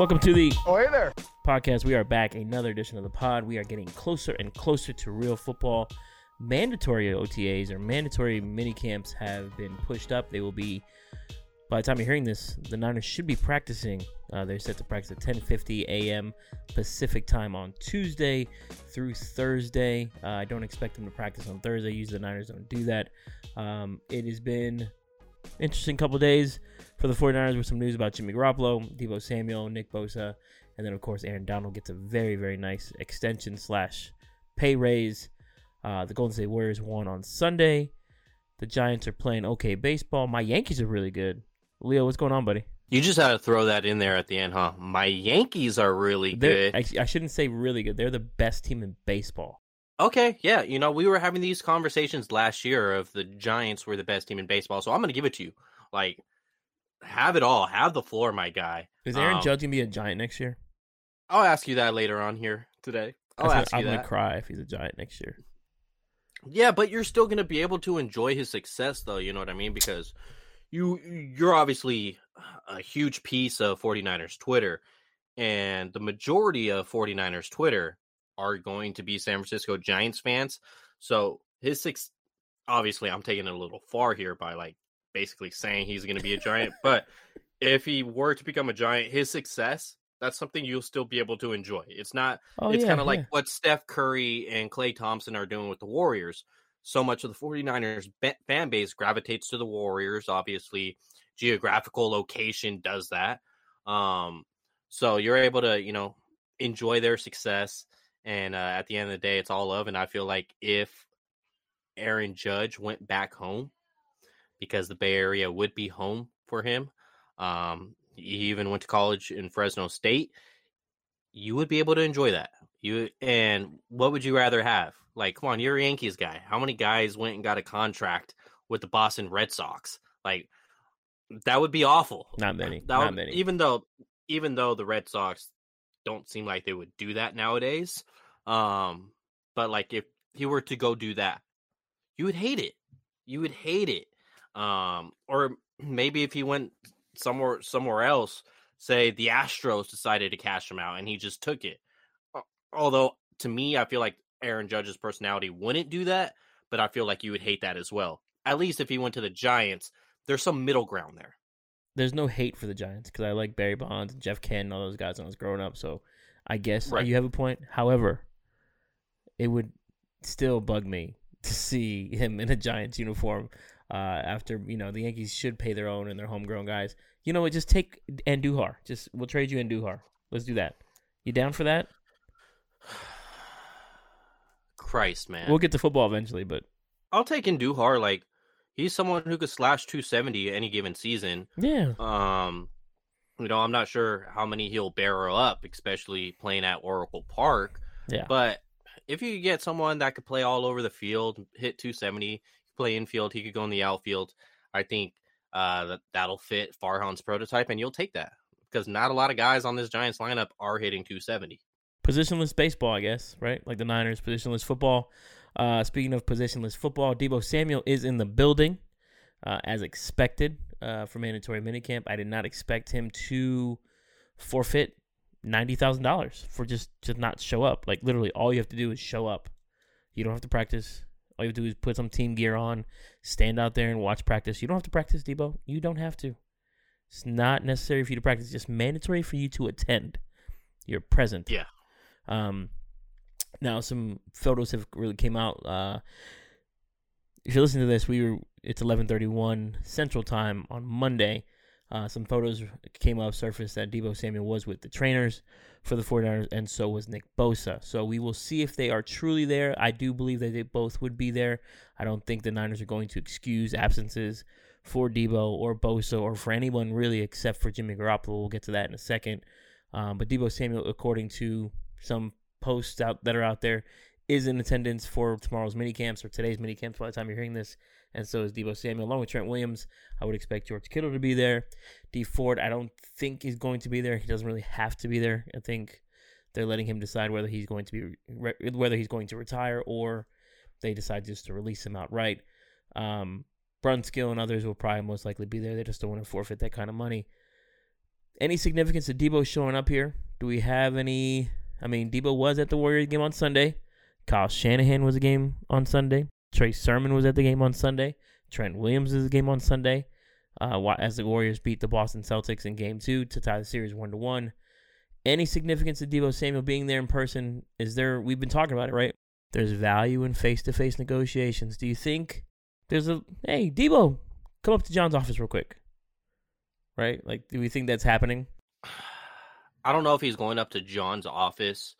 Welcome to the Oh, hey there. podcast. We are back, another edition of the pod. We are getting closer and closer to real football. Mandatory OTAs or mandatory mini camps have been pushed up. They will be by the time you're hearing this, the Niners should be practicing. Uh, they're set to practice at 10:50 a.m. Pacific time on Tuesday through Thursday. Uh, I don't expect them to practice on Thursday. Usually the Niners don't do that. Um, it has been interesting couple days for the 49ers with some news about Jimmy Garoppolo, Deebo Samuel, Nick Bosa, and then of course Aaron Donald gets a very very nice extension slash pay raise. Uh, the Golden State Warriors won on Sunday. The Giants are playing okay baseball. My Yankees are really good. Leo, what's going on, buddy? You just had to throw that in there at the end, huh? My Yankees are really They're, good. I, I shouldn't say really good. They're the best team in baseball. Okay, yeah, you know, we were having these conversations last year of the Giants were the best team in baseball, so I'm going to give it to you. Like, have it all. Have the floor, my guy. Is Aaron Um, Judge gonna be a Giant next year? I'll ask you that later on here today. I'll ask I'm gonna cry if he's a Giant next year. Yeah, but you're still going to be able to enjoy his success, though. You know what I mean? Because you you're obviously a huge piece of 49ers Twitter, and the majority of 49ers Twitter are going to be San Francisco Giants fans. So his six, obviously, I'm taking it a little far here by like basically saying he's going to be a Giant, but if he were to become a Giant, his success. That's something you'll still be able to enjoy. It's not Oh it's yeah, kind of like what Steph Curry and Klay Thompson are doing with the Warriors. So much of the 49ers fan base gravitates to the Warriors. Obviously, geographical location does that. Um, so you're able to, you know, enjoy their success. And uh, at the end of the day, it's all love. And I feel like if Aaron Judge went back home, because the Bay Area would be home for him, um, he even went to college in Fresno State you would be able to enjoy that. You and what would you rather have? Like, come on, you're a Yankees guy. How many guys went and got a contract with the Boston Red Sox? Like, that would be awful. Not many. That Not would- many. Even though, even though the Red Sox don't seem like they would do that nowadays. Um, but like if he were to go do that, you would hate it. You would hate it. Um, or maybe if he went somewhere somewhere else, say the Astros decided to cash him out and he just took it. Although to me, I feel like Aaron Judge's personality wouldn't do that, but I feel like you would hate that as well. At least if he went to the Giants, there's some middle ground there. There's no hate for the Giants because I like Barry Bonds and Jeff Kent and all those guys when I was growing up. So I guess Right. you have a point. However, it would still bug me to see him in a Giants uniform uh, after you know the Yankees should pay their own and their homegrown guys. You know what? Just take Andujar. Just we'll trade you Andujar. Let's do that. You down for that? Christ, man. We'll get to football eventually, but I'll take Andujar. Like he's someone who could slash 270 any given season. yeah, Um, you know, I'm not sure how many he'll barrel up, especially playing at Oracle Park. yeah. But if you could get someone that could play all over the field, hit 270, play infield, he could go in the outfield. I think uh, that that'll fit Farhan's prototype, and you'll take that because not a lot of guys on this Giants lineup are hitting 270. positionless baseball, I guess, right? Like the Niners, positionless football. Uh, speaking of positionless football, Deebo Samuel is in the building, uh, as expected uh, for mandatory minicamp. I did not expect him to forfeit ninety thousand dollars for just to not show up. Like literally, all you have to do is show up. You don't have to practice. All you have to do is put some team gear on, stand out there and watch practice. You don't have to practice, Deebo. You don't have to. It's not necessary for you to practice. It's just mandatory for you to attend. You're present. Yeah. Um, now some photos have really came out. Uh, if you listen to this, we were it's eleven thirty one Central Time on Monday. Uh, some photos came up surfaced that Deebo Samuel was with the trainers for the 49ers, and so was Nick Bosa. So we will see if they are truly there. I do believe that they both would be there. I don't think the Niners are going to excuse absences for Deebo or Bosa or for anyone really except for Jimmy Garoppolo. We'll get to that in a second. Um, but Deebo Samuel, according to some posts out that are out there, is in attendance for tomorrow's mini camps or today's mini camps by the time you're hearing this. And so is Deebo Samuel, along with Trent Williams. I would expect George Kittle to be there. Dee Ford, I don't think is going to be there. He doesn't really have to be there. I think they're letting him decide whether he's going to be re- whether he's going to retire or they decide just to release him outright. Um, Brunskill and others will probably most likely be there. They just don't want to forfeit that kind of money. any significance to Deebo showing up here? Do we have any? I mean, Deebo was at the Warriors game on Sunday. Kyle Shanahan was a game on Sunday. Trey Sermon was at the game on Sunday. Trent Williams is a game on Sunday. Uh, as the Warriors beat the Boston Celtics in Game Two to tie the series one to one. Any significance to Deebo Samuel being there in person? Is there? We've been talking about it, right? There's value in face-to-face negotiations. Do you think there's a hey Deebo, come up to John's office real quick? Right? Like, do we think that's happening? I don't know if he's going up to John's office.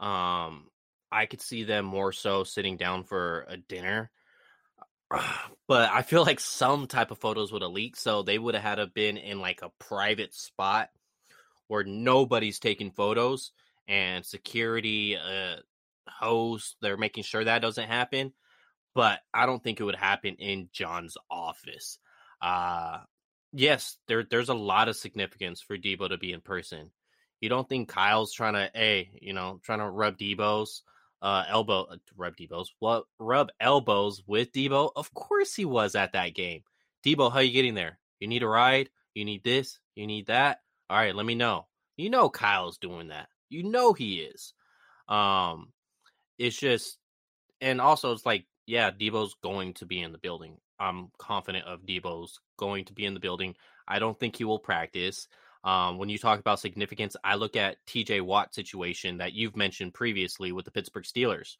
Um, I could see them more so sitting down for a dinner. But I feel like some type of photos would have leaked, so they would have had to been in like a private spot where nobody's taking photos and security uh host they're making sure that doesn't happen but i don't think it would happen in john's office uh yes there there's a lot of significance for deebo to be in person you don't think kyle's trying to hey you know trying to rub Deebo's uh elbow uh, rub Deebo's, what rub elbows with Deebo? of course he was at that game Deebo, how you getting there you need a ride you need this you need that all right, let me know. You know Kyle's doing that. You know he is. Um it's just and also it's like, yeah, Deebo's going to be in the building. I'm confident of Deebo's going to be in the building. I don't think he will practice. Um, when you talk about significance, I look at TJ Watt situation that you've mentioned previously with the Pittsburgh Steelers.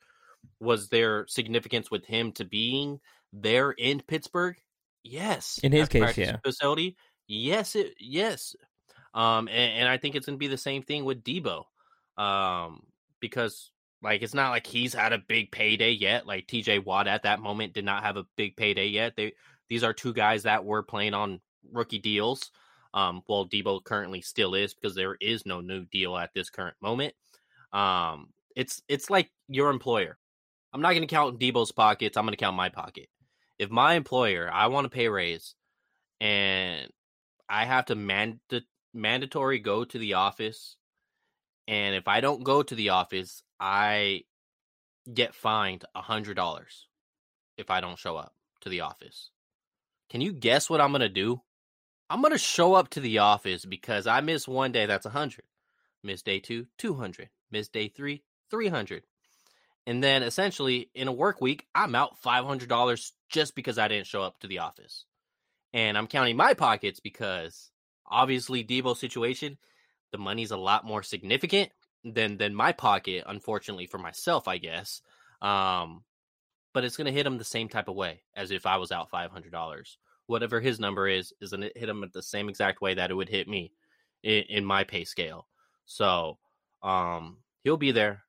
Was there significance with him to being there in Pittsburgh? Yes. In his case, yeah. Facility. Yes, it yes. Um, and, and I think it's going to be the same thing with Deebo, um, because like it's not like he's had a big payday yet. Like TJ Watt at that moment did not have a big payday yet. They these are two guys that were playing on rookie deals. Um, well, Deebo currently still is because there is no new deal at this current moment. Um, it's it's like your employer. I'm not going to count Deebo's pockets. I'm going to count my pocket. If my employer, I want to pay raise, and I have to mandate mandatory go to the office. And if I don't go to the office, I get fined a hundred dollars if I don't show up to the office. Can you guess what I'm gonna do? I'm gonna show up to the office because I miss one day, that's a hundred. Miss day two, two hundred. Miss day three, three hundred. And then essentially in a work week, I'm out five hundred dollars just because I didn't show up to the office. And I'm counting my pockets because obviously Deebo situation, the money's a lot more significant than than my pocket, unfortunately for myself, I guess. Um, but it's gonna hit him the same type of way as if I was out five hundred dollars. Whatever his number is, is gonna hit him at the same exact way that it would hit me in, in my pay scale. So, um, he'll be there.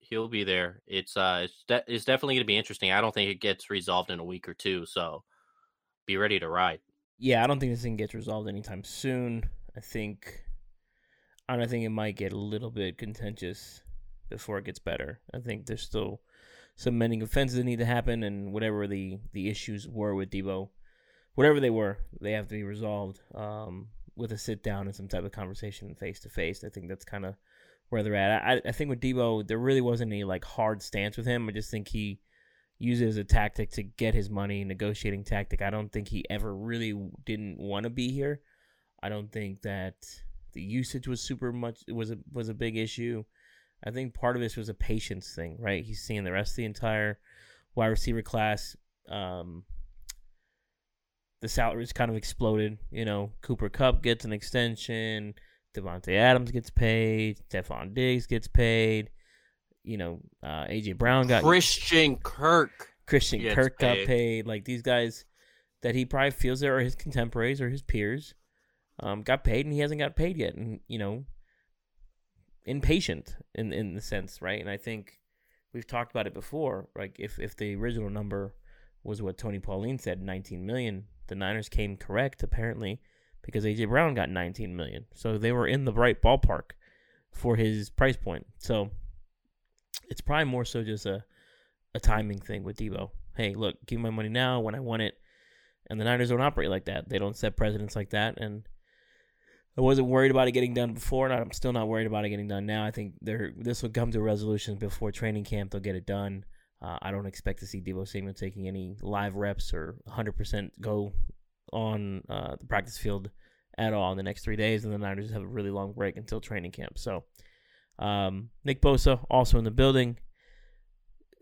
He'll be there. It's uh, it's de- it's definitely gonna be interesting. I don't think it gets resolved in a week or two. So, be ready to ride yeah, I don't think this thing gets resolved anytime soon. I think, and I think it might get a little bit contentious before it gets better. I think there's still some mending offenses that need to happen, and whatever the the issues were with Deebo, whatever they were, they have to be resolved um, with a sit down and some type of conversation face to face. I think that's kind of where they're at. I, I think with Deebo, there really wasn't any like hard stance with him. I just think he use it as a tactic to get his money, negotiating tactic. I don't think he ever really didn't want to be here. I don't think that the usage was super much was a was a big issue. I think part of this was a patience thing, right? He's seeing the rest of the entire wide receiver class. Um, the salaries kind of exploded. You know, Cooper Kupp gets an extension. Davante Adams gets paid. Stefon Diggs gets paid you know, uh, AJ Brown got Christian Kirk. Christian Kirk paid. got paid. Like these guys that he probably feels are his contemporaries or his peers um, got paid, and he hasn't got paid yet, and you know, impatient in in the sense, right? And I think we've talked about it before. Like if if the original number was what Tony Pauline said, 19 million, the Niners came correct apparently because AJ Brown got 19 million, so they were in the right ballpark for his price point. So it's probably more so just a a timing thing with Deebo. Hey, look, give me my money now when I want it. And the Niners don't operate like that. They don't set precedents like that. And I wasn't worried about it getting done before, and I'm still not worried about it getting done now. I think there this will come to a resolution before training camp. They'll get it done. Uh, I don't expect to see Deebo Samuel taking any live reps or 100% go on uh, the practice field at all in the next three days, and the Niners have a really long break until training camp. So, um, Nick Bosa also in the building.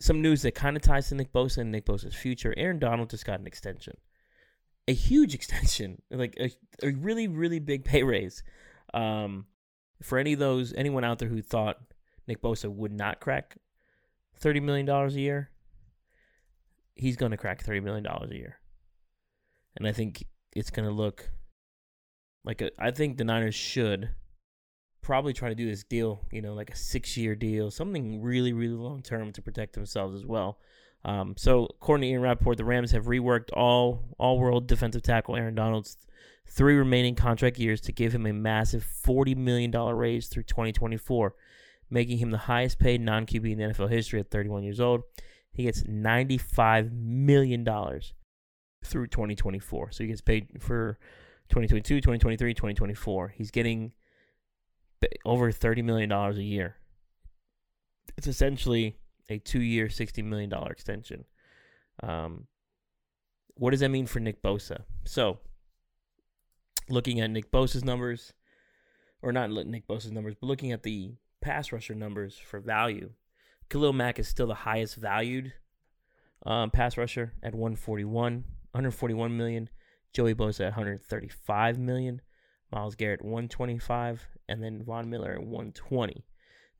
Some news that kind of ties to Nick Bosa and Nick Bosa's future. Aaron Donald just got an extension, a huge extension, like a, a really really big pay raise. Um, for any of those anyone out there who thought Nick Bosa would not crack thirty million dollars a year, he's going to crack thirty million dollars a year, and I think it's going to look like a, I think the Niners should probably try to do this deal, you know, like a six-year deal, something really, really long-term to protect themselves as well. Um, so, according to Ian Rapoport, the Rams have reworked all all-world defensive tackle Aaron Donald's three remaining contract years to give him a massive $40 million raise through 2024, making him the highest paid non QB in the NFL history at 31 years old. He gets $95 million through 2024. So he gets paid for 2022, 2023, 2024. He's getting over $30 million a year. It's essentially a two year, $60 million extension. Um, what does that mean for Nick Bosa? So, looking at Nick Bosa's numbers, or not Nick Bosa's numbers, but looking at the pass rusher numbers for value, Khalil Mack is still the highest valued um, pass rusher at 141, 141 million. Joey Bosa at 135 million. Myles Garrett 125, and then Von Miller at 120.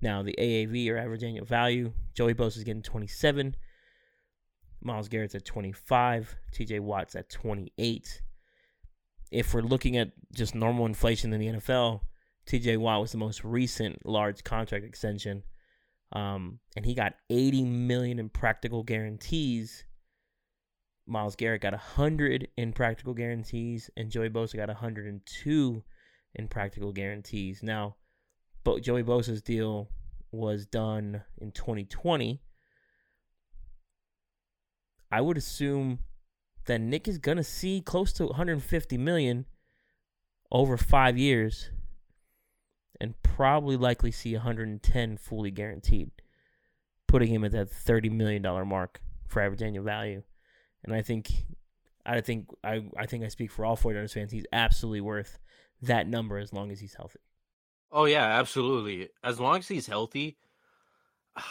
Now the AAV or average annual value, Joey Bosa is getting 27. Myles Garrett's at 25. TJ Watt's at 28 if we're looking at just normal inflation in the NFL, TJ Watt was the most recent large contract extension. Um, and he got 80 million in practical guarantees. Myles Garrett got 100 in practical guarantees, and Joey Bosa got 102 in practical guarantees. Now, but Joey Bosa's deal was done in 2020. I would assume that Nick is gonna see close to 150 million over five years, and probably likely see 110 fully guaranteed, putting him at that 30 million dollar mark for average annual value. And I think, I think, I, I think I speak for all 49ers fans. He's absolutely worth that number as long as he's healthy. Oh yeah, absolutely. As long as he's healthy,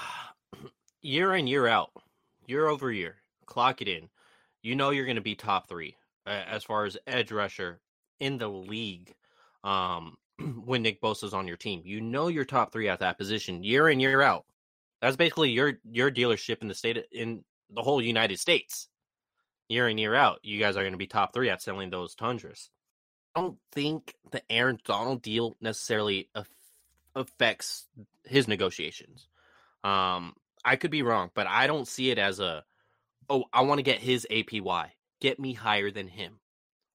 year in year out, year over year, clock it in you know you're going to be top three uh, as far as edge rusher in the league. Um, when Nick Bosa's on your team, you know you're top three at that position year in year out. That's basically your your dealership in the state of, in the whole United States. Year in year out, you guys are going to be top three at selling those Tundras. I don't think the Aaron Donald deal necessarily af- affects his negotiations. Um, I could be wrong, but I don't see it as a oh, I want to get his APY. Get me higher than him.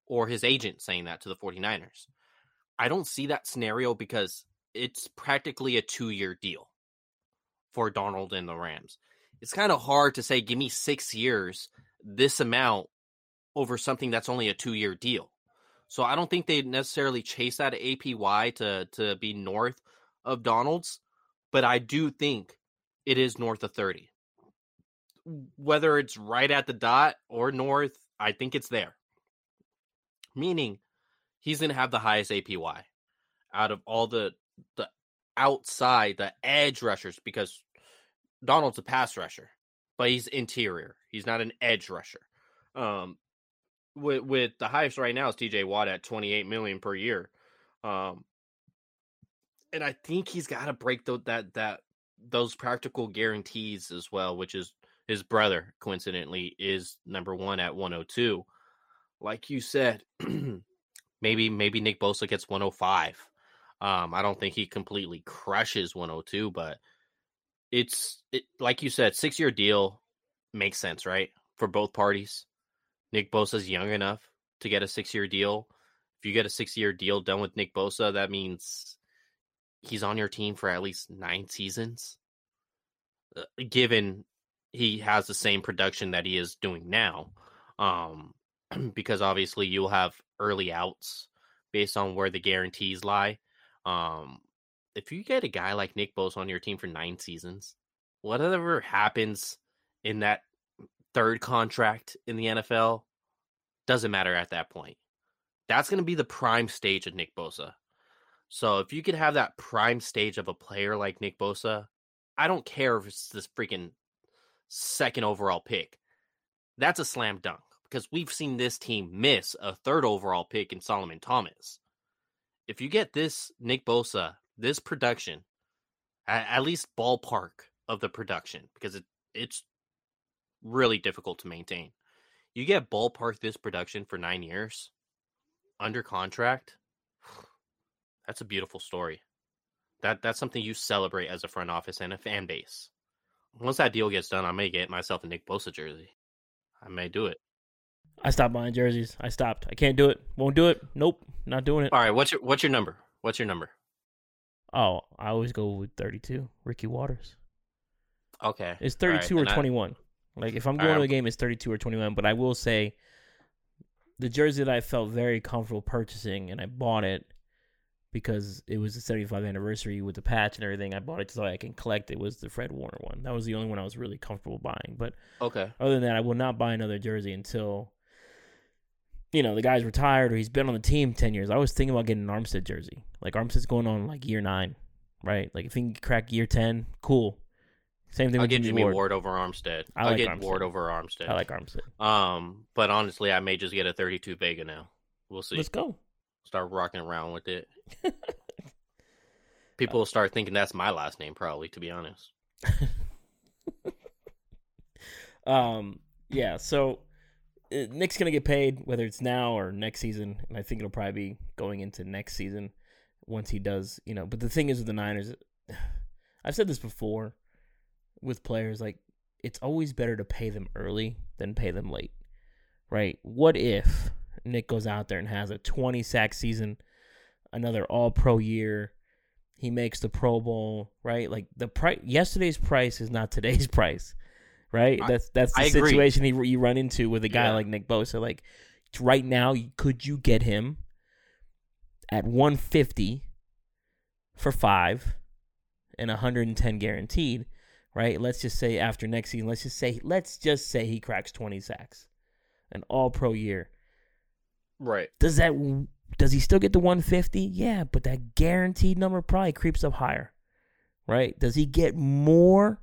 Or his agent saying that to the 49ers. I don't see that scenario because it's practically a two year deal for Donald and the Rams. It's kind of hard to say, give me six years, this amount over something that's only a two year deal. So I don't think they necessarily chase that APY to, to be north of Donald's, but I do think it is north of 30 whether it's right at the dot or north, I think it's there. Meaning he's going to have the highest APY out of all the the outside, the edge rushers because Donald's a pass rusher, but he's interior. He's not an edge rusher. Um with with the highest right now is TJ Watt at 28 million per year. Um and I think he's got to break the, that that those practical guarantees as well, which is his brother, coincidentally, is number one at 102. Like you said, maybe maybe Nick Bosa gets 105. Um, I don't think he completely crushes 102, but it's it, like you said, six year deal makes sense, right? For both parties. Nick Bosa's young enough to get a six year deal. If you get a six year deal done with Nick Bosa, that means he's on your team for at least nine seasons. Uh, given he has the same production that he is doing now. Um, because obviously you'll have early outs based on where the guarantees lie. Um, if you get a guy like Nick Bosa on your team for nine seasons, whatever happens in that third contract in the NFL doesn't matter at that point That's going to be the prime stage of Nick Bosa. So if you could have that prime stage of a player like Nick Bosa, I don't care if it's this freaking second overall pick. That's a slam dunk because we've seen this team miss a third overall pick in Solomon Thomas. If you get this Nick Bosa, this production, at, least ballpark of the production, because it, it's really difficult to maintain. You get ballpark this production for nine years under contract. That's a beautiful story. That that's something you celebrate as a front office and a fan base. Once that deal gets done, I may get myself a Nick Bosa jersey. I may do it. I stopped buying jerseys. I stopped. I can't do it. Won't do it. Nope. Not doing it. All right. What's your What's your number? What's your number? Oh, I always go with 32. Ricky Watters. Okay. It's 32 right, or 21. I, like if I'm going right, to a game, it's 32 or 21. But I will say, the jersey that I felt very comfortable purchasing, and I bought it because it was the 75th anniversary with the patch and everything. I bought it so I can collect it. Was the Fred Warner one? That was the only one I was really comfortable buying. But okay. Other than that, I will not buy another jersey until you know the guy's retired or he's been on the team ten years. I was thinking about getting an Armstead jersey. Like Armstead's going on like year nine, right? Like if he can crack year ten, cool. Same thing I'll with get Jimmy, Ward. Ward. over Armstead. I I'll like get Armstead. Ward over Armstead. I like Armstead. Um, but honestly, I may just get a 32 Vega now. We'll see. Let's go. Start rocking around with it. People will start thinking that's my last name, probably. To be honest. Um, yeah. So Nick's gonna get paid whether it's now or next season, and I think it'll probably be going into next season once he does. You know, but the thing is with the Niners, I've said this before with players like it's always better to pay them early than pay them late, right? What if Nick goes out there and has a 20 sack season, another All Pro year? He makes the Pro Bowl, right? Like the price, yesterday's price is not today's price right? I- that's that's the I situation he, you run into with a guy Yeah. like Nick Bosa. Like right now, could you get him at 150 for five and 110 guaranteed? Right? Let's just say after next season, let's just say let's just say he cracks 20 sacks, an All Pro year. Right. Does that does he still get the 150? Yeah, but that guaranteed number probably creeps up higher. Right? Does he get more?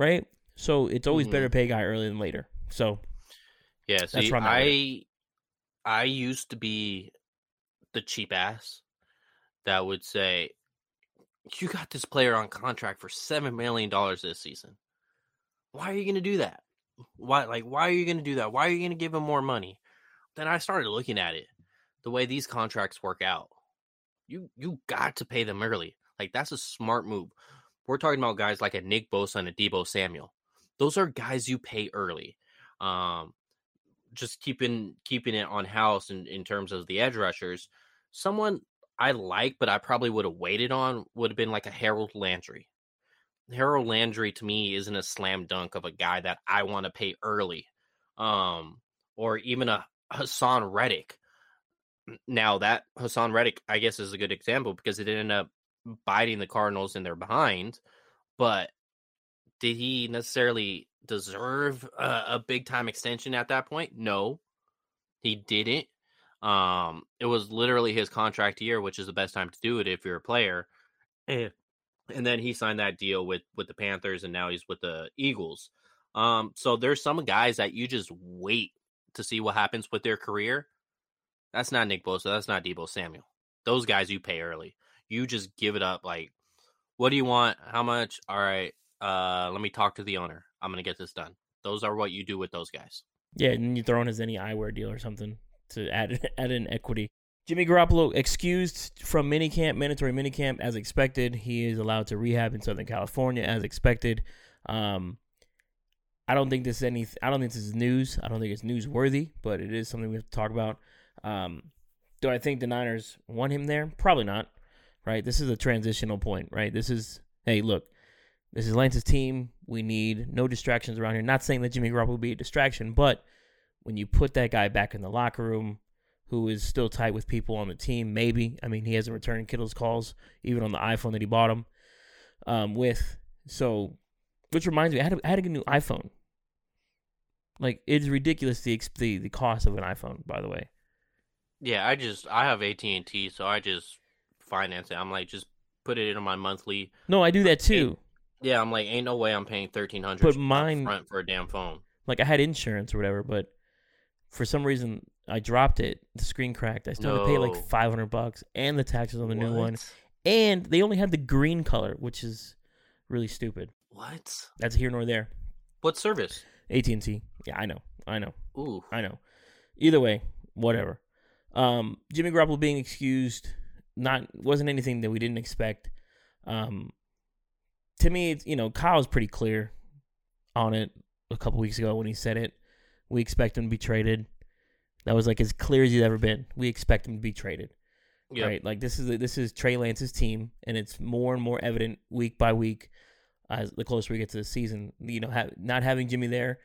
Right? So it's always Mhm. better to pay a guy early than later. So Yeah. See, I'm I I used to be the cheap ass that would say, "You got this player on contract for seven million dollars this season. Why are you going to do that? Why, like, why are you going to do that? Why are you going to give him more money?" Then I started looking at it, the way these contracts work out. You you got to pay them early. Like that's a smart move. We're talking about guys like a Nick Bosa and a Deebo Samuel. Those are guys you pay early. Um, just keeping keeping it on house in, in terms of the edge rushers. Someone I like, but I probably would have waited on would have been like a Harold Landry. Harold Landry to me isn't a slam dunk of a guy that I want to pay early. Um, or even a Haason Reddick. Now that Haason Reddick, I guess, is a good example because it ended up biting the Cardinals in their behind. But did he necessarily deserve a, a big time extension at that point? No, he didn't. Um, it was literally his contract year, which is the best time to do it if you're a player. And, and then he signed that deal with with the Panthers, and now he's with the Eagles. Um, so there's some guys that you just wait to see what happens with their career. That's not Nick Bosa. That's not Deebo Samuel. Those guys you pay early. You just give it up. Like, what do you want? How much? All right. Uh, let me talk to the owner. I'm gonna get this done. Those are what you do with those guys. yeah, and you throw in as any eyewear deal or something to add add in equity. Jimmy Garoppolo excused from minicamp, mandatory minicamp as expected. He is allowed to rehab in Southern California as expected. Um, I don't think this is any. I don't think this is news. I don't think it's newsworthy, but it is something we have to talk about. Um, do I think the Niners want him there? Probably not. Right. This is a transitional point. Right. This is. Hey, look. This is Lance's team. We need no distractions around here. Not saying that Jimmy Garoppolo will be a distraction, but when you put that guy back in the locker room, who is still tight with people on the team, maybe. I mean, he hasn't returned Kittle's calls, even on the iPhone that he bought him um, with. So, which reminds me, I had, to, I had a new iPhone. Like, it's ridiculous the, the the cost of an iPhone, by the way. Yeah, I just I have AT and T, so I just finance it. I'm like, just put it in my monthly. No, I do that too. Yeah, I'm like, ain't no way I'm paying thirteen hundred. But mine- front for a damn phone. Like I had insurance or whatever, but for some reason I dropped it. The screen cracked. I still had to pay like five hundred bucks and the taxes on the new one. And they only had the green color, which is really stupid. What? That's here nor there. What service? AT and T. Yeah, I know. I know. Ooh, I know. Either way, whatever. Um, Jimmy Garoppolo being excused, not wasn't anything that we didn't expect. Um, to me, it's, you know, Kyle's pretty clear on it a couple weeks ago when he said it. We expect him to be traded. That was like as clear as he's ever been. We expect him to be traded. yeah. Right? Like this is this is Trey Lance's team, and it's more and more evident week by week as the closer we get to the season. You know, ha- not having Jimmy there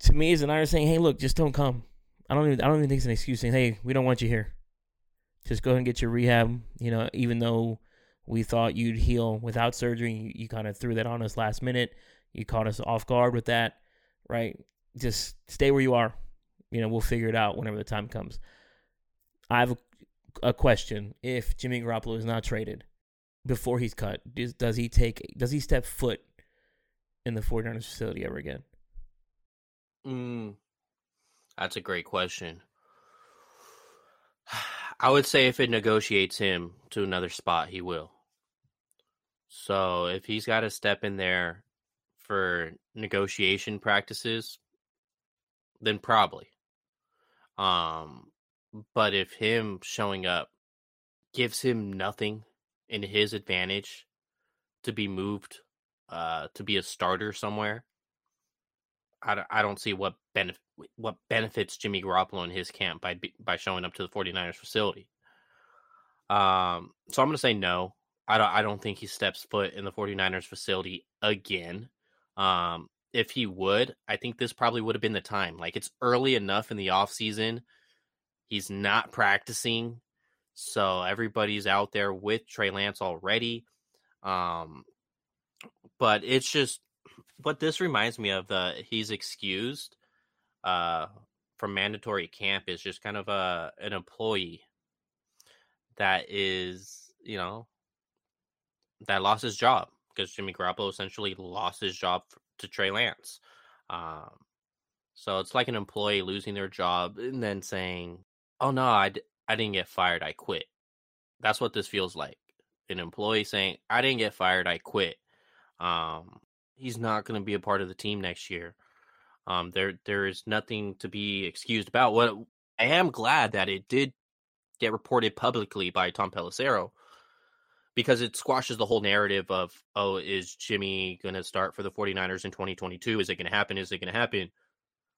to me is an Niners saying, "Hey, look, just don't come." I don't even I don't even think it's an excuse saying, "Hey, we don't want you here. Just go ahead and get your rehab." You know, even though we thought you'd heal without surgery, you, you kind of threw that on us last minute. You caught us off guard with that, right? Just stay where you are. You know, we'll figure it out whenever the time comes. I have a, a question: If Jimmy Garoppolo is not traded before he's cut, does, does he take? Does he step foot in the 49ers facility ever again? Mm, that's a great question. I would say if it negotiates him to another spot, he will. So if he's got to step in there for negotiation practices, then probably. Um, but if him showing up gives him nothing in his advantage to be moved uh, to be a starter somewhere, I don't, I don't see what benefit what benefits Jimmy Garoppolo in his camp by by showing up to the 49ers facility. Um, so I'm going to say no. I don't I don't think he steps foot in the 49ers facility again. Um, if he would, I think this probably would have been the time. Like it's early enough in the offseason. He's not practicing. So everybody's out there with Trey Lance already. Um, but it's just what this reminds me of the he's excused uh from mandatory camp is just kind of a an employee that is you know that lost his job because Jimmy Garoppolo essentially lost his job to Trey Lance. Um, so it's like an employee losing their job and then saying, "Oh no, I, d- I didn't get fired. I quit." That's what this feels like. An employee saying, "I didn't get fired. I quit." Um, he's not going to be a part of the team next year. Um, there there is nothing to be excused about. What I am glad that it did get reported publicly by Tom Pelissero because it squashes the whole narrative of oh is Jimmy going to start for the 49ers in 2022 is it going to happen? Is it going to happen?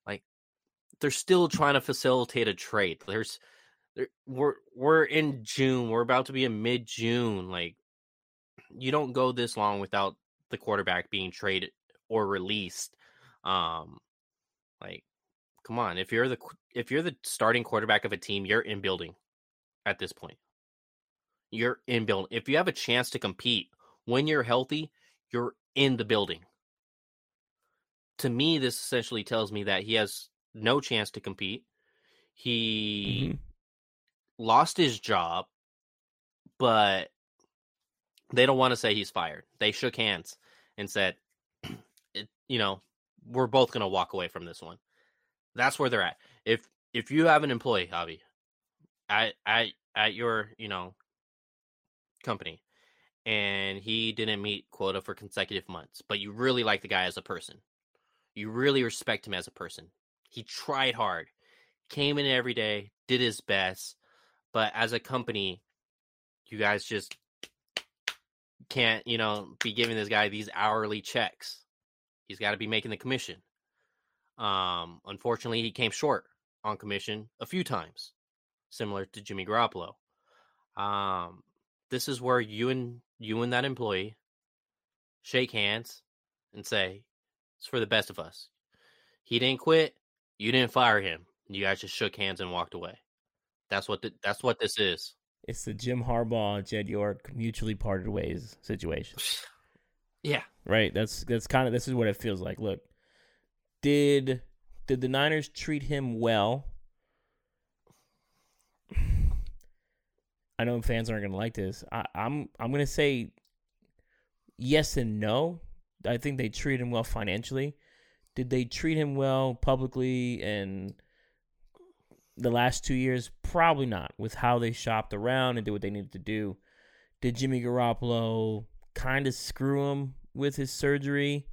Like they're still trying to facilitate a trade. There's there, we're we're in June we're about to be in mid June like you don't go this long without the quarterback being traded or released um like come on if you're the if you're the starting quarterback of a team you're in building at this point you're in building. If you have a chance to compete when you're healthy, you're in the building. To me, this essentially tells me that he has no chance to compete. He Mhm. lost his job, but they don't want to say he's fired. They shook hands and said, it, you know, we're both going to walk away from this one. That's where they're at. If if you have an employee, Javi, at at at your, you know, company and he didn't meet quota for consecutive months, but you really like the guy as a person. You really respect him as a person. He tried hard, came in every day, did his best, but as a company, you guys just can't, you know, be giving this guy these hourly checks. He's got to be making the commission. Um, unfortunately, he came short on commission a few times, similar to Jimmy Garoppolo. Um, this is where you and you and that employee shake hands and say it's for the best of us. He didn't quit. You didn't fire him. You guys just shook hands and walked away. That's what the, that's what this is. It's the Jim Harbaugh, Jed York mutually parted ways situation. Yeah. right? That's that's kind of this is what it feels like. Look, did did the Niners treat him well I know fans aren't gonna like this. I, I'm I'm gonna say yes and no. I think they treat him well financially. Did they treat him well publicly and the last two years? Probably not. With how they shopped around and did what they needed to do. Did Jimmy Garoppolo kind of screw him with his surgery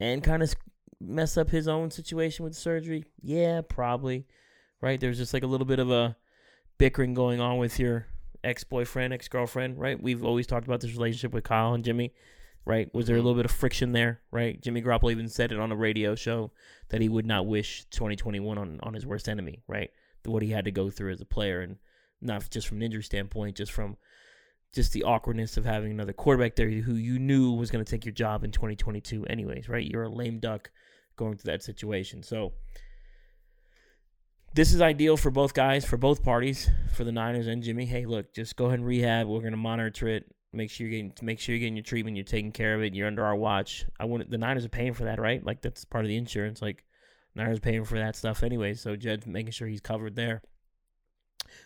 and kind of mess up his own situation with surgery? Yeah, probably. Right? There's just like a little bit of a bickering going on with your ex boyfriend, ex girlfriend, right? We've always talked about this relationship with Kyle and Jimmy, right? Was there a mm-hmm. little bit of friction there, right? Jimmy Garoppolo even said it on a radio show that he would not wish 2021 on, on his worst enemy, right? What he had to go through as a player, and not just from an injury standpoint, just from just the awkwardness of having another quarterback there who you knew was going to take your job in 2022 anyways, right? You're a lame duck going through that situation. So this is ideal for both guys, for both parties, for the Niners and Jimmy. Hey, look, just go ahead and rehab. We're going to monitor it. Make sure you're getting make sure you're getting your treatment, you're taking care of it, you're under our watch. I want the Niners are paying for that, right? Like that's part of the insurance. Like Niners paying for that stuff anyway, so Jed's making sure he's covered there.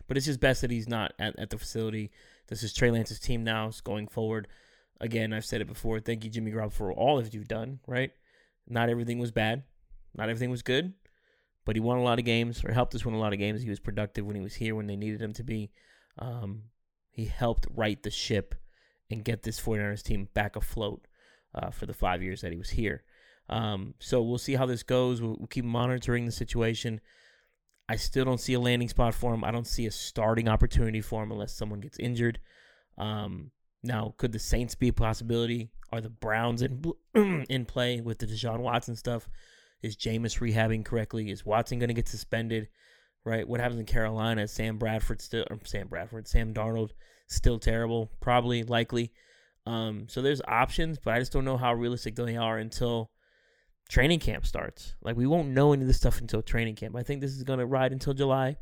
But it's just best that he's not at, at the facility. This is Trey Lance's team now. It's going forward. Again, I've said it before. Thank you, Jimmy Garoppolo, for all that you've done. Right? Not everything was bad. Not everything was good. But he won a lot of games, or helped us win a lot of games. He was productive when he was here, when they needed him to be. Um, he helped right the ship and get this 49ers team back afloat uh, for the five years that he was here. Um, so we'll see how this goes. We'll, we'll, keep monitoring the situation. I still don't see a landing spot for him. I don't see a starting opportunity for him unless someone gets injured. Um, now, could the Saints be a possibility? Are the Browns in in play with the Deshaun Watson stuff? Is Jameis rehabbing correctly? Is Watson going to get suspended? Right? What happens in Carolina? Is Sam Bradford still, Sam Bradford, Sam Darnold still terrible? Probably, likely. Um, so there's options, but I just don't know how realistic they are until training camp starts. Like we won't know any of this stuff until training camp. I think this is going to ride until July.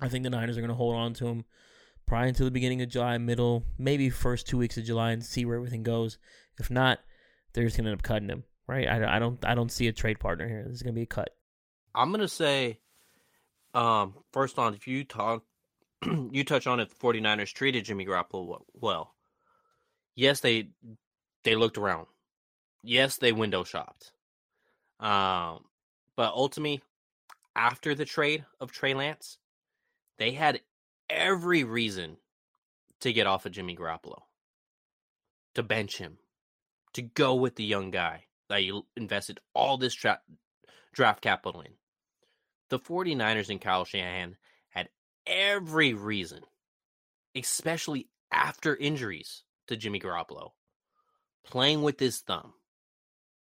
I think the Niners are going to hold on to him probably until the beginning of July, middle, maybe first two weeks of July, and see where everything goes. If not, they're just going to end up cutting him. Right? I, I don't I don't see a trade partner here. This is going to be a cut. I'm going to say, um, first on, if you talk, you touch on it, the 49ers treated Jimmy Garoppolo well. Yes, they they looked around. Yes, they window shopped. Um, but ultimately, after the trade of Trey Lance, they had every reason to get off of Jimmy Garoppolo, to bench him, to go with the young guy that you invested all this tra- draft capital in. The 49ers and Kyle Shanahan had every reason, especially after injuries to Jimmy Garoppolo, playing with his thumb.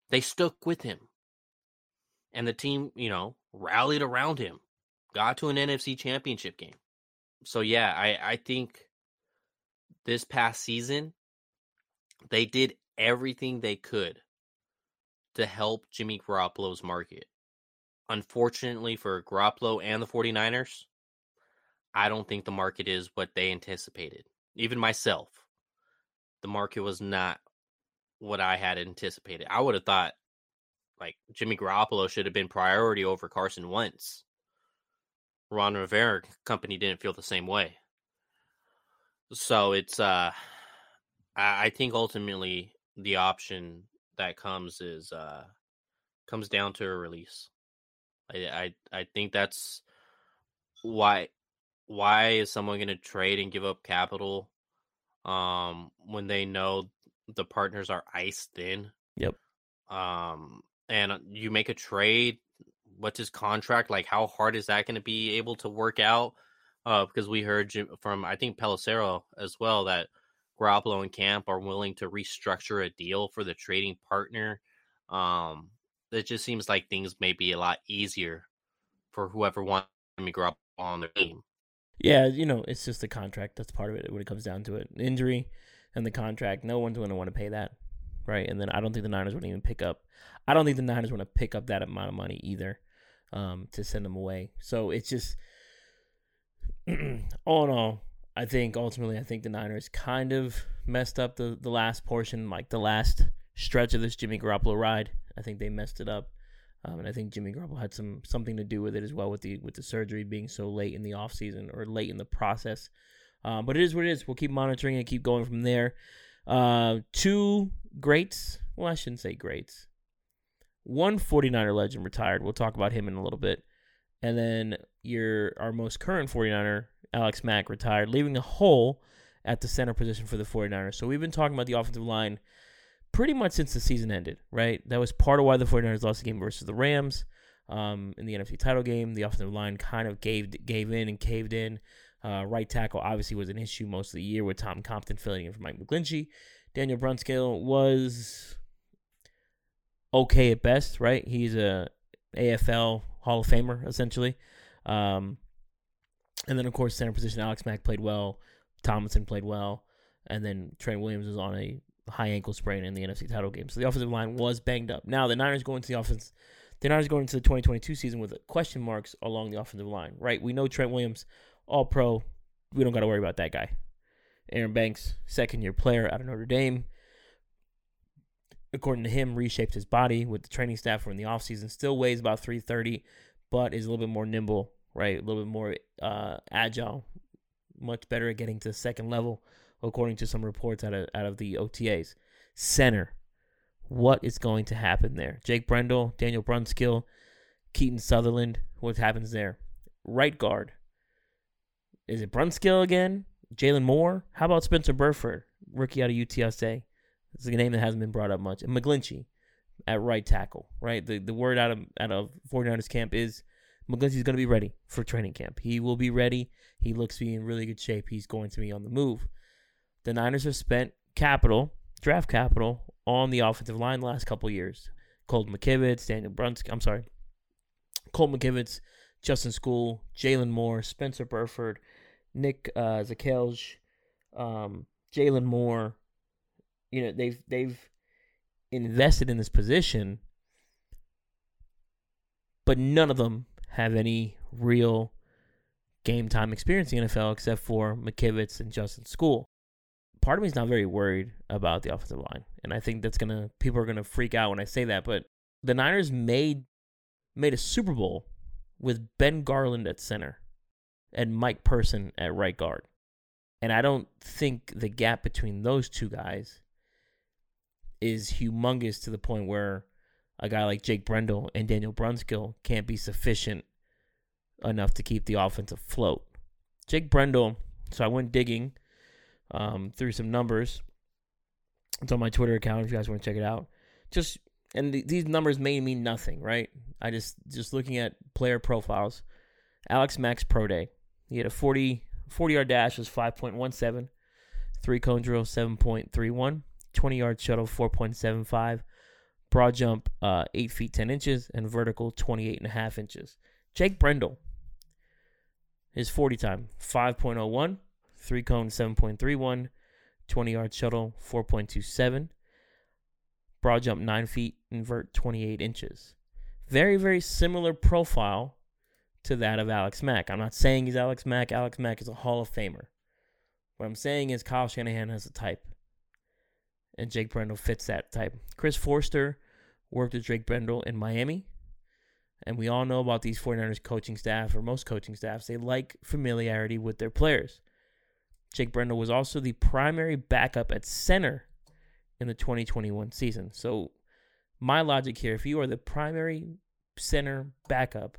They stuck with him and the team, you know, rallied around him, got to an NFC championship game. So yeah, I I think this past season they did everything they could to help Jimmy Garoppolo's market. Unfortunately for Garoppolo and the 49ers, I don't think the market is what they anticipated. Even myself, the market was not what I had anticipated. I would have thought like Jimmy Garoppolo should have been priority over Carson Wentz. Ron Rivera company didn't feel the same way. So it's uh I think ultimately the option that comes is uh comes down to a release. I I, I think that's why why is someone going to trade and give up capital um when they know the partners are iced in? Yep. Um and uh, you make a trade, what's his contract? Like, how hard is that going to be able to work out? Uh, because we heard from I think Pelissero as well that Garoppolo and Camp are willing to restructure a deal for the trading partner. Um, it just seems like things may be a lot easier for whoever wants to Garoppolo on their team. Yeah, you know, it's just the contract. That's part of it when it comes down to it. Injury and the contract. No one's going to want to pay that right? And then I don't think the Niners would even pick up. I don't think the Niners want to pick up that amount of money either um, to send them away. So it's just all in all, I think ultimately I think the Niners kind of messed up the the last portion, like the last stretch of this Jimmy Garoppolo ride. I think they messed it up. Um, and I think Jimmy Garoppolo had some something to do with it as well with the with the surgery being so late in the offseason or late in the process Uh, but it is what it is. We'll keep monitoring and keep going from there. Uh, two greats. Well, I shouldn't say greats. One 49er legend retired. We'll talk about him in a little bit. And then your our most current 49er, Alex Mack, retired, leaving a hole at the center position for the 49ers. So we've been talking about the offensive line pretty much since the season ended, right? That was part of why the 49ers lost the game versus the Rams um, in the NFC title game. The offensive line kind of gave gave in and caved in. Uh, right tackle obviously was an issue most of the year with Tom Compton filling in for Mike McGlinchey. Daniel Brunskill was okay at best, right? He's a AFL Hall of Famer essentially. Um, and then of course center position Alex Mack played well. Tomlinson played well, and then Trent Williams was on a high ankle sprain in the NFC title game. So the offensive line was banged up. Now the Niners go into the offense. The Niners going into the 2022 season with question marks along the offensive line. Right? We know Trent Williams, All Pro. We don't got to worry about that guy. Aaron Banks, second year player out of Notre Dame. According to him, reshaped his body with the training staff from the offseason. Still weighs about 330, but is a little bit more nimble, right? A little bit more uh, agile, much better at getting to the second level, according to some reports out of out of the OTAs. Center, what is going to happen there? Jake Brendel, Daniel Brunskill, Keaton Sutherland. What happens there? Right guard. Is it Brunskill again? Jalen Moore? How about Spencer Burford, rookie out of UTSA? It's a name that hasn't been brought up much. And McGlinchey at right tackle, right? The the word out of out of 49ers camp is McGlinchey's going to be ready for training camp. He will be ready. He looks to be in really good shape. He's going to be on the move. The Niners have spent capital, draft capital, on the offensive line the last couple years. Colt McKivitz, Daniel Brunskill, I'm sorry, Colt McKivitz, Justin Skule, Jalen Moore, Spencer Burford, Nick uh, Zakelj, um, Jalen Moore. You know they've they've invested in this position, but none of them have any real game time experience in the NFL except for McKivitz and Justin Skule. Part of me is not very worried about the offensive line, and I think that's gonna people are gonna freak out when I say that. But the Niners made made a Super Bowl with Ben Garland at center and Mike Person at right guard, and I don't think the gap between those two guys is humongous to the point where a guy like Jake Brendel and Daniel Brunskill can't be sufficient enough to keep the offense afloat. Jake Brendel, so I went digging um, through some numbers. It's on my Twitter account if you guys want to check it out. Just and th- these numbers may mean nothing, right? I just just looking at player profiles. Alex Mack's pro day. He had a 40, 40 yard dash was 5.17, three cone drill 7.31, 20 yard shuttle 4.75, broad jump uh, 8 feet 10 inches, and vertical 28 and a half inches. Jake Brendel, his 40 time 5.01, three cone 7.31, 20 yard shuttle 4.27, broad jump 9 feet, invert 28 inches. Very, very similar profile to that of Alex Mack. I'm not saying he's Alex Mack. Alex Mack is a Hall of Famer. What I'm saying is Kyle Shanahan has a type, and Jake Brendel fits that type. Chris Foerster worked with Jake Brendel in Miami, and we all know about these 49ers coaching staff, or most coaching staffs, they like familiarity with their players. Jake Brendel was also the primary backup at center in the 2021 season. So, my logic here if you are the primary center backup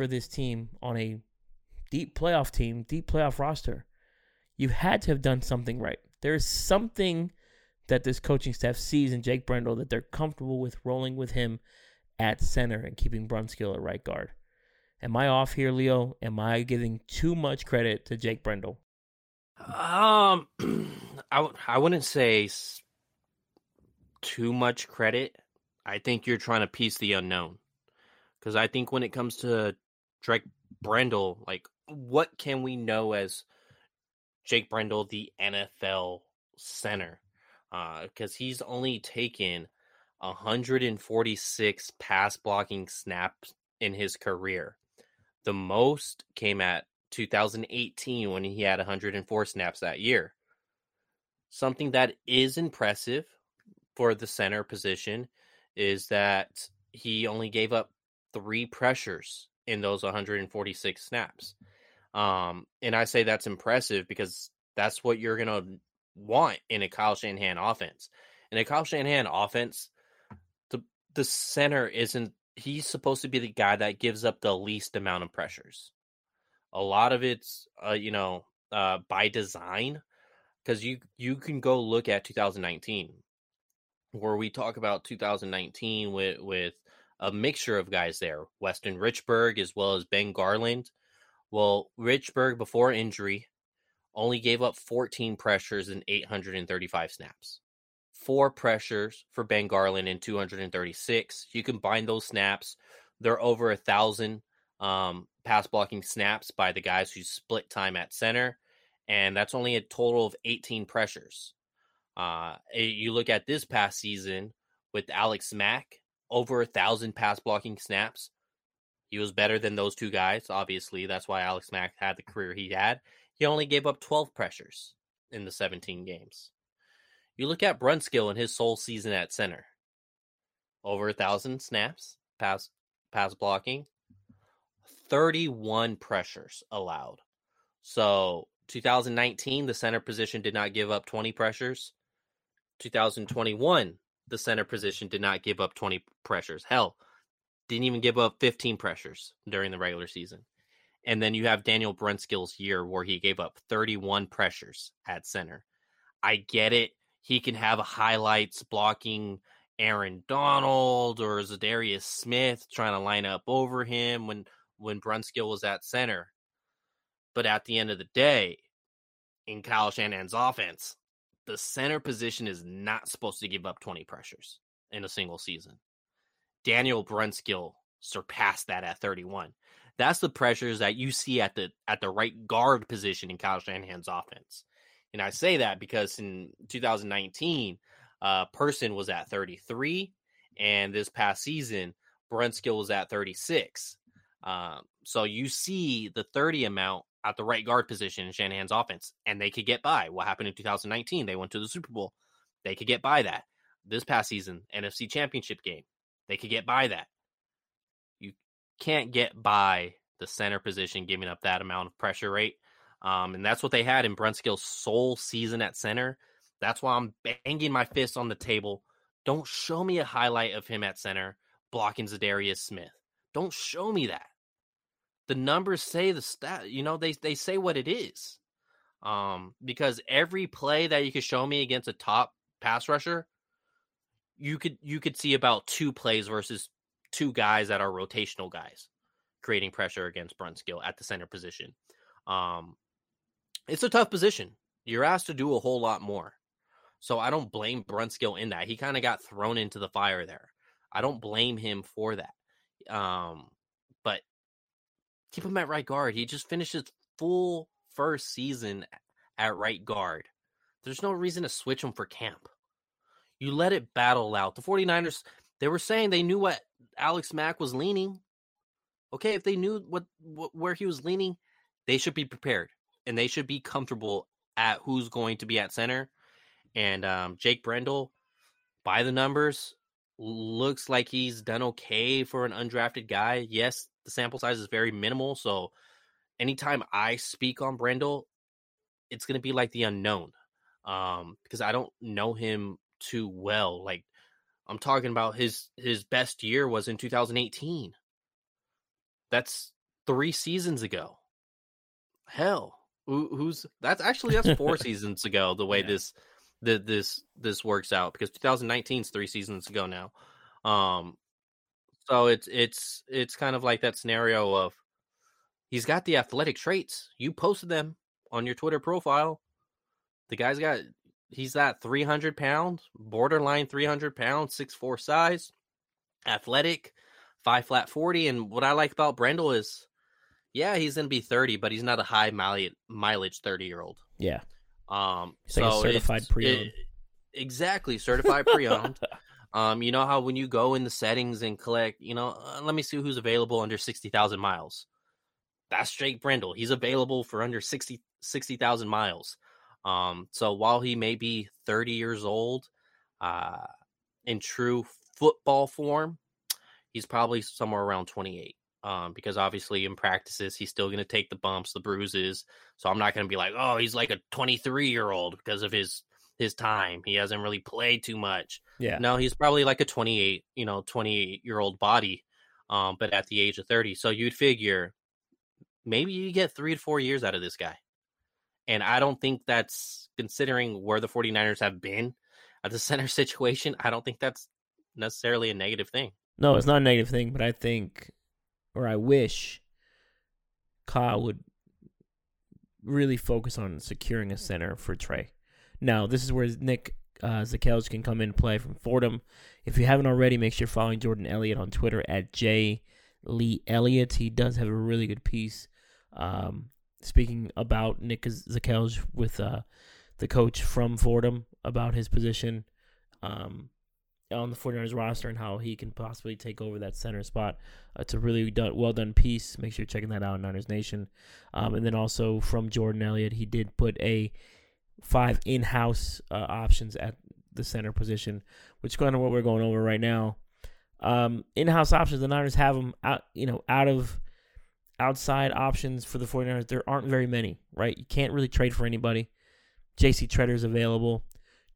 for this team on a deep playoff team, deep playoff roster, you had to have done something right. There is something that this coaching staff sees in Jake Brendel that they're comfortable with rolling with him at center and keeping Brunskill at right guard. Am I off here, Leo? Am I giving too much credit to Jake Brendel? Um, I w- I wouldn't say s- too much credit. I think you're trying to piece the unknown. Because I think when it comes to Drake Brendel, like, what can we know as Jake Brendel, the NFL center? Uh, because he's only taken 146 pass blocking snaps in his career. The most came at 2018 when he had 104 snaps that year. Something that is impressive for the center position is that he only gave up three pressures in those 146 snaps. Um, and I say that's impressive because that's what you're gonna want in a Kyle Shanahan offense. In a Kyle Shanahan offense, the the center isn't he's supposed to be the guy that gives up the least amount of pressures. A lot of it's uh, you know, uh, by design because you you can go look at 2019 where we talk about 2019 with with a mixture of guys there, Weston Richburg as well as Ben Garland. Well, Richburg before injury only gave up 14 pressures and 835 snaps. Four pressures for Ben Garland in 236. You combine those snaps, they're over a thousand um, pass blocking snaps by the guys who split time at center, and that's only a total of 18 pressures. Uh, eh, you look at this past season with Alex Mack, over a thousand pass blocking snaps. He was better than those two guys, obviously. That's why Alex Mack had the career he had. He only gave up 12 pressures in the 17 games. You look at Brunskill in his sole season at center. Over a thousand snaps, pass pass blocking, 31 pressures allowed. So 2019, the center position did not give up 20 pressures. 2021, the center position did not give up 20 pressures. Hell, didn't even give up 15 pressures during the regular season. And then you have Daniel Brunskill's year where he gave up 31 pressures at center. I get it. He can have highlights blocking Aaron Donald or Za'Darius Smith trying to line up over him when when Brunskill was at center. But at the end of the day, in Kyle Shanahan's offense, the center position is not supposed to give up 20 pressures in a single season. Daniel Brunskill surpassed that at 31. That's the pressures that you see at the at the right guard position in Kyle Shanahan's offense. And I say that because in 2019, uh, Person was at 33, and this past season, Brunskill was at 36. Um, so you see the 30 amount at the right guard position in Shanahan's offense, and they could get by. What happened in 2019? They went to the Super Bowl. They could get by that. This past season, NFC Championship game, they could get by that. You can't get by the center position giving up that amount of pressure rate. Um, and that's what they had in Brunskill's sole season at center. That's why I'm banging my fist on the table. Don't show me a highlight of him at center blocking Za'Darius Smith. Don't show me that the numbers say the stat you know they they say what it is. Um because every play that you could show me against a top pass rusher you could you could see about two plays versus two guys that are rotational guys creating pressure against Brunskill at the center position. Um it's a tough position. You're asked to do a whole lot more. So I don't blame Brunskill in that. He kind of got thrown into the fire there. I don't blame him for that. Um keep him at right guard. He just finished his full first season at right guard. There's no reason to switch him for camp. You let it battle out. The 49ers, they were saying they knew what Alex Mack was leaning. Okay, if they knew what, what where he was leaning, they should be prepared and they should be comfortable at who's going to be at center. And um, Jake Brendel, by the numbers, looks like he's done okay for an undrafted guy. Yes, the sample size is very minimal. So anytime I speak on Brendel, it's going to be like the unknown um, because I don't know him too well. Like I'm talking about his his best year was in 2018. That's three seasons ago. Hell, who, who's that's actually that's four seasons ago. The way yeah. this the, this this works out because 2019 is three seasons ago now. Um, so it's it's it's kind of like that scenario of he's got the athletic traits. You posted them on your Twitter profile. The guy's got he's that 300 pound, borderline 300 pound, six four size, athletic, five flat 40. And what I like about Brendel is, yeah, he's gonna be 30, but he's not a high mileage mileage 30 year old. Yeah. Um. It's so like certified pre-owned. Exactly certified pre-owned. Um, you know how when you go in the settings and collect, you know, uh, let me see who's available under 60,000 miles. That's Jake Brendel. He's available for under 60 60,000 miles. Um, so while he may be 30 years old, uh, in true football form, he's probably somewhere around 28. Um, because obviously in practices he's still going to take the bumps, the bruises. So I'm not going to be like, oh, he's like a 23 year old because of his his time. He hasn't really played too much. Yeah. No, he's probably like a 28, you know, 28 year old body, um, but at the age of 30. So you'd figure maybe you get three to four years out of this guy. And I don't think that's considering where the 49ers have been at the center situation. I don't think that's necessarily a negative thing. No, it's not a negative thing, but I think, or I wish, Kyle would really focus on securing a center for Trey. Now, this is where Nick uh, can come in and play from Fordham. If you haven't already, make sure you're following Jordan Elliott on Twitter at J Lee Elliott. He does have a really good piece um, speaking about Nick Zakelj with uh, the coach from Fordham about his position um, on the 49ers roster and how he can possibly take over that center spot. Uh, it's a really done, well done piece. Make sure you're checking that out on Niners Nation. Um, and then also from Jordan Elliott, he did put a five in-house uh, options at the center position, which is kind of what we're going over right now. Um, in-house options, the Niners have them out, you know, out of outside options for the 49ers. There aren't very many, right? You can't really trade for anybody. JC Tretter is available.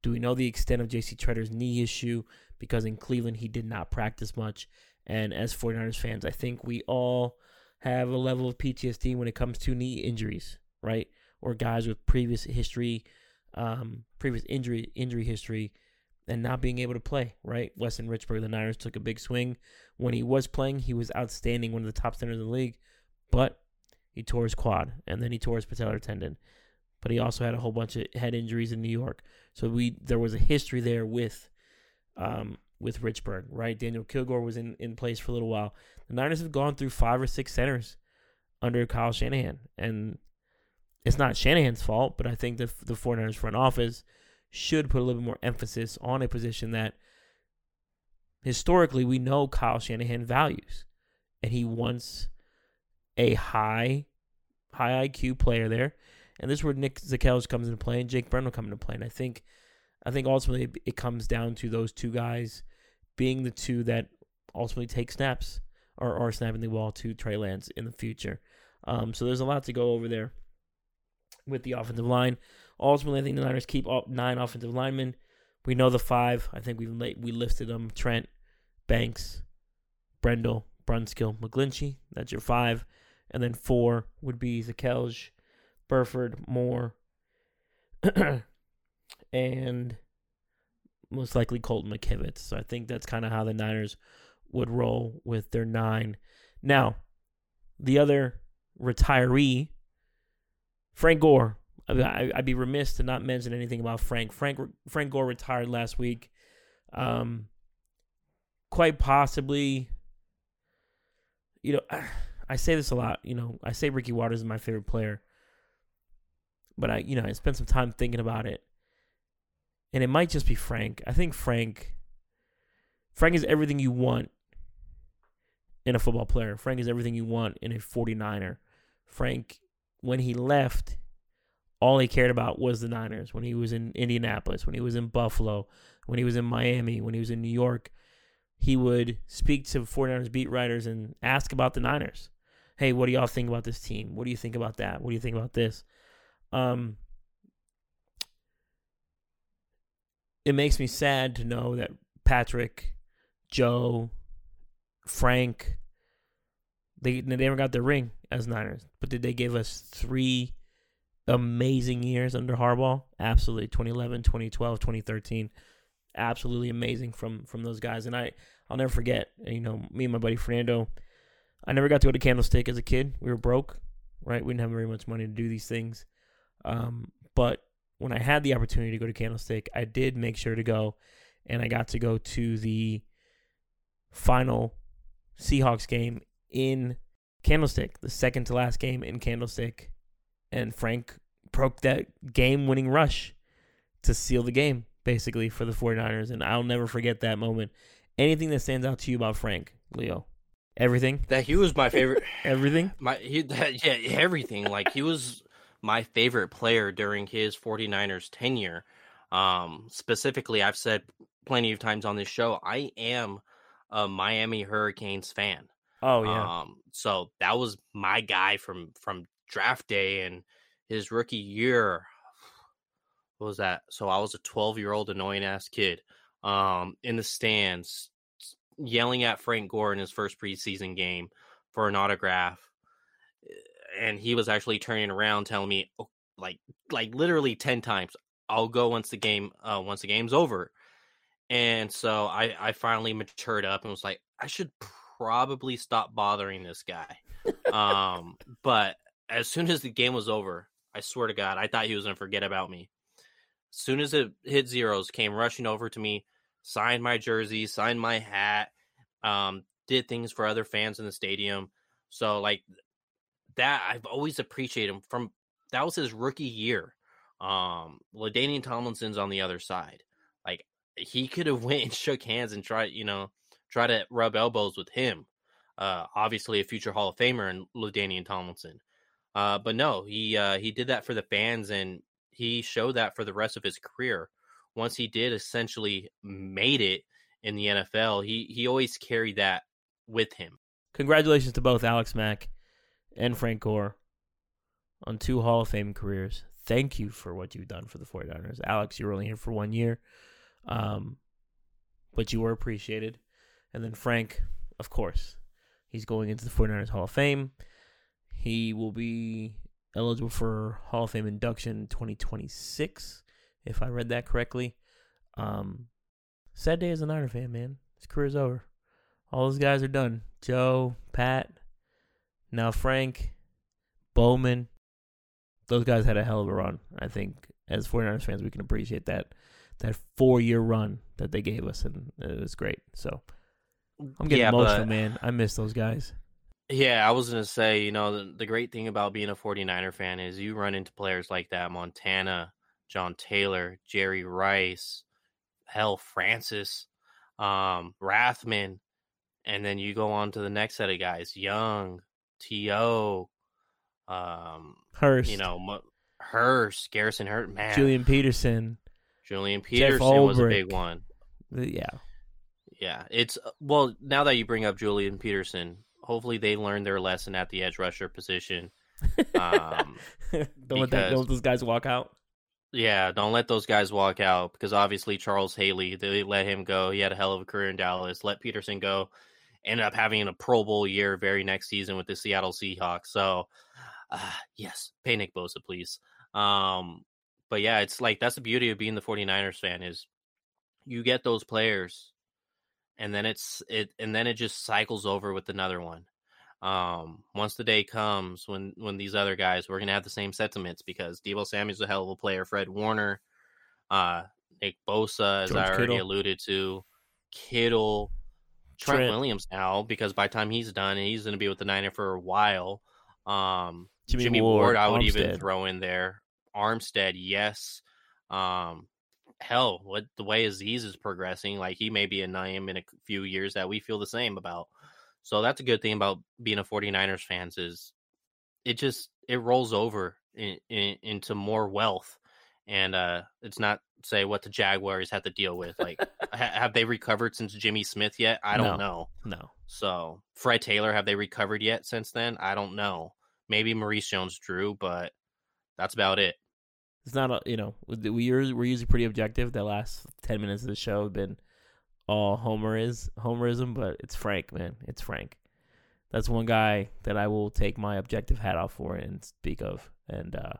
Do we know the extent of JC Tretter's knee issue? Because in Cleveland, he did not practice much. And as 49ers fans, I think we all have a level of PTSD when it comes to knee injuries, right? Or guys with previous history, um, previous injury injury history, and not being able to play. Right, Weston Richburg, the Niners took a big swing when he was playing. He was outstanding, one of the top centers in the league, but he tore his quad and then he tore his patellar tendon. But he also had a whole bunch of head injuries in New York, so we there was a history there with. Um, with Richburg, right? Daniel Kilgore was in, in place for a little while. The Niners have gone through five or six centers under Kyle Shanahan, and it's not Shanahan's fault, but I think the the 49ers front office should put a little bit more emphasis on a position that historically we know Kyle Shanahan values. And he wants a high high IQ player there. And this is where Nick Zakelj comes into play and Jake Brendel come into play. And I think I think ultimately it comes down to those two guys being the two that ultimately take snaps or are snapping the ball to Trey Lance in the future. Um, so there's a lot to go over there with the offensive line. Ultimately, I think the Niners keep all nine offensive linemen. We know the five. I think we we listed them: Trent, Banks, Brendel, Brunskill, McGlinchey. That's your five, and then four would be Zakelj, Burford, Moore, and most likely Colton McKivitz. So I think that's kind of how the Niners would roll with their nine. Now, the other retiree Frank Gore. I, would be remiss to not mention anything about Frank. Frank Frank Gore retired last week. Um, quite possibly, you know, I say this a lot. You know, I say Ricky Watters is my favorite player, but I, you know, I spent some time thinking about it, and it might just be Frank. I think Frank. Frank is everything you want in a football player. Frank is everything you want in a 49er. Frank when he left, all he cared about was the Niners. When he was in Indianapolis, when he was in Buffalo, when he was in Miami, when he was in New York, he would speak to 49ers beat writers and ask about the Niners. Hey, what do y'all think about this team? What do you think about that? What do you think about this? Um, it makes me sad to know that Patrick, Joe, Frank, they they never got the ring as Niners, but did they give us three amazing years under Harbaugh? Absolutely. 2011, 2012, 2013. Absolutely amazing from from those guys. And I I'll never forget, you know, me and my buddy Fernando, I never got to go to Candlestick as a kid. We were broke, right? We didn't have very much money to do these things. Um, but when I had the opportunity to go to Candlestick, I did make sure to go and I got to go to the final Seahawks game in Candlestick, the second to last game in Candlestick. And Frank broke that game winning rush to seal the game, basically, for the 49ers. And I'll never forget that moment. Anything that stands out to you about Frank, Leo? Everything? That he was my favorite. everything? My he, that, yeah, everything. Like he was my favorite player during his 49ers tenure. Um, specifically, I've said plenty of times on this show, I am a Miami Hurricanes fan. Oh yeah. Um, so that was my guy from from draft day and his rookie year. What was that? So I was a 12 year old annoying ass kid, um, in the stands, yelling at Frank Gore in his first preseason game for an autograph, and he was actually turning around telling me, oh, like, like literally 10 times, I'll go once the game, uh, once the game's over. And so I, I finally matured up and was like, I should probably stop bothering this guy. um, but as soon as the game was over, I swear to God, I thought he was gonna forget about me. As soon as it hit zeros, came rushing over to me, signed my jersey, signed my hat, um, did things for other fans in the stadium. So like that, I've always appreciated him. From that was his rookie year. Um, LaDainian Tomlinson's on the other side. Like he could have went and shook hands and tried, you know, try to rub elbows with him. Uh, obviously a future Hall of Famer in LaDainian Tomlinson. Uh, but no, he uh, he did that for the fans, and he showed that for the rest of his career. Once he did essentially made it in the NFL, he he always carried that with him. Congratulations to both Alex Mack and Frank Gore on two Hall of Fame careers. Thank you for what you've done for the 49ers. Alex, you were only here for one year, um, but you were appreciated. And then Frank, of course, he's going into the 49ers Hall of Fame. He will be eligible for Hall of Fame induction in 2026, if I read that correctly. Um, sad day as a Niner fan, man. His career's over. All those guys are done. Joe, Pat, now Frank, Bowman. Those guys had a hell of a run. I think as 49ers fans, we can appreciate that that four year run that they gave us, and it was great. So I'm getting Yeah, emotional, but- man. I miss those guys. Yeah, I was going to say, you know, the, the great thing about being a 49er fan is you run into players like that Montana, John Taylor, Jerry Rice, hell, Francis, um, Rathman. And then you go on to the next set of guys Young, T.O., um, Hearst, you know, Mo- Hearst, Garrison Hearst, man. Julian Peterson. Julian Peterson was a big one. Yeah, Yeah, it's well now that you bring up Julian Peterson, hopefully they learned their lesson at the edge rusher position. Um, don't let that, don't those guys walk out. yeah, don't let those guys walk out because obviously Charles Haley, they let him go. He had a hell of a career in Dallas. Let Peterson go. Ended up having a Pro Bowl year very next season with the Seattle Seahawks. So, uh, yes, pay Nick Bosa, please. Um, but yeah, it's like that's the beauty of being the 49ers fan is you get those players and then it's it and then it just cycles over with another one. Um, once the day comes when when these other guys, we're gonna have the same sentiments because Deebo Samuel's a hell of a player. Fred Warner, uh, Nick Bosa, as George I already Kittle. alluded to, Kittle, Trent, Trent. Williams now because by the time he's done, he's gonna be with the Niner for a while. Um, Jimmy Jimmy, Ward, Ward, I would even throw in there. Armstead, yes. Um, hell, what the way Azeez is progressing, like he may be a name in a few years that we feel the same about. So that's a good thing about being a 49ers fans is it just it rolls over in, in, into more wealth, and uh, it's not say what the Jaguars have to deal with. Like, ha- have they recovered since Jimmy Smith yet? I don't know. No, So Fred Taylor, have they recovered yet since then? I don't know. Maybe Maurice Jones-Drew, but that's about it. It's not. A, you know, we we're we're usually pretty objective. The last ten minutes of the show have been all Homer is Homerism, but it's Frank, man. It's Frank. That's one guy that I will take my objective hat off for and speak of. And uh,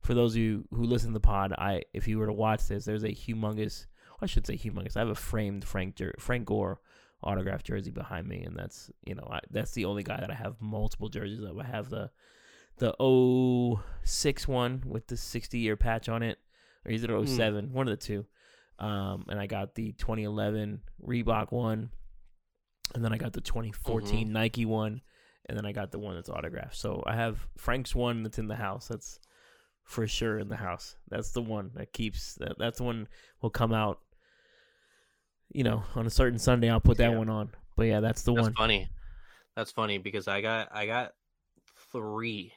for those of you who listen to the pod, I if you were to watch this, there's a humongous. I should say humongous. I have a framed Frank jer- Frank Gore autographed jersey behind me, and that's you know I, that's the only guy that I have multiple jerseys of. I have the the 06 one with the 60 year patch on it, or is it 07? One of the two. Um, and I got the 2011 Reebok one, and then I got the 2014 Nike one, and then I got the one that's autographed. So I have Frank's one that's in the house. That's for sure in the house. That's the one that keeps. That, that's the one will come out. You know, on a certain Sunday, I'll put that Yeah. one on. But yeah, that's the one That's one. funny. That's funny because I got I got three.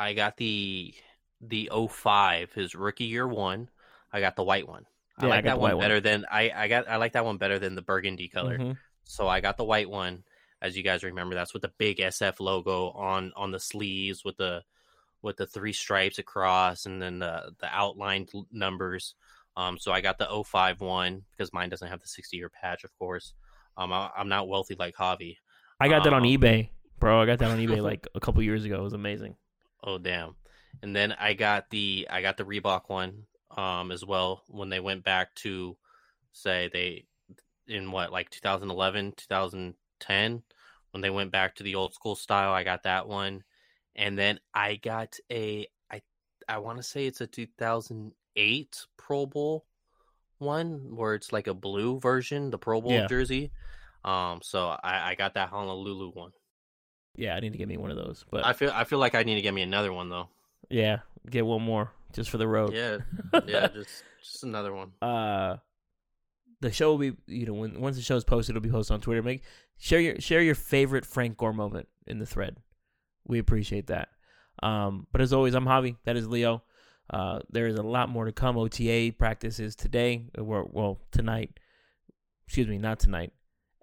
I got the the 05, his rookie year one. I got the white one. I Yeah, I like got that one white one. better than I I got I like that one better than the burgundy color. Mhm. So I got the white one. as you guys remember, that's with the big SF logo on on the sleeves with the with the three stripes across and then the the outlined numbers. Um, so I got the 05 one because mine doesn't have the 60 year patch, of course. Um, I, am not wealthy like Javi. I got that on um, eBay, bro. I got that on eBay like a couple years ago. It was amazing. Oh damn! And then I got the I got the Reebok one um as well when they went back to say they in what like 2011 2010 when they went back to the old school style i got that one and then i got a i i want to say it's a 2008 pro bowl one where it's like a blue version the pro bowl yeah. jersey um so i i got that honolulu one yeah i need to get me one of those but i feel i feel like i need to get me another one though. Yeah get one more just for the road. Yeah yeah just just another one. Uh the show will be you know when once the show is posted it'll be posted on twitter. Make share your share your favorite frank gore moment in the thread. We appreciate that. Um, but as always i'm javi. That is leo. Uh, there is a lot more to come. Ota practices today or well tonight. Excuse me not tonight.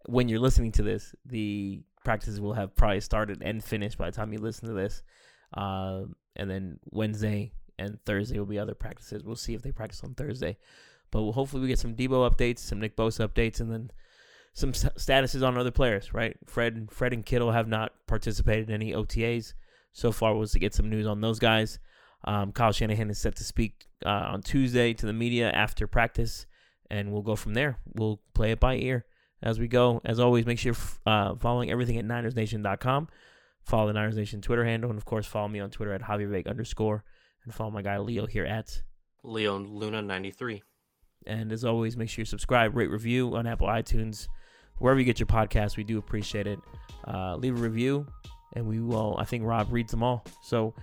When you're listening to this the practices will have probably started and finished by the time you listen to this uh, and then wednesday and thursday will be other practices we'll see if they practice on thursday but hopefully we get some Deebo updates, some Nick Bosa updates, and then some statuses on other players. Right? Fred, Fred and Kittle have not participated in any OTAs so far. Was to get some news on those guys. Um, Kyle Shanahan is set to speak uh, on Tuesday to the media after practice, and we'll go from there. We'll play it by ear as we go. As always, make sure you're uh, following everything at NinersNation.com. Follow the Niners Nation Twitter handle, and of course, follow me on Twitter at JavierVeg underscore, and follow my guy Leo here at Leo Luna ninety three. And as always, make sure you subscribe, rate, review on Apple iTunes, wherever you get your podcast. We do appreciate it. Uh, leave a review, and we will. I think Rob reads them all. So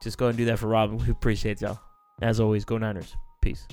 just go and do that for Rob. We appreciate y'all. As always, go Niners. Peace.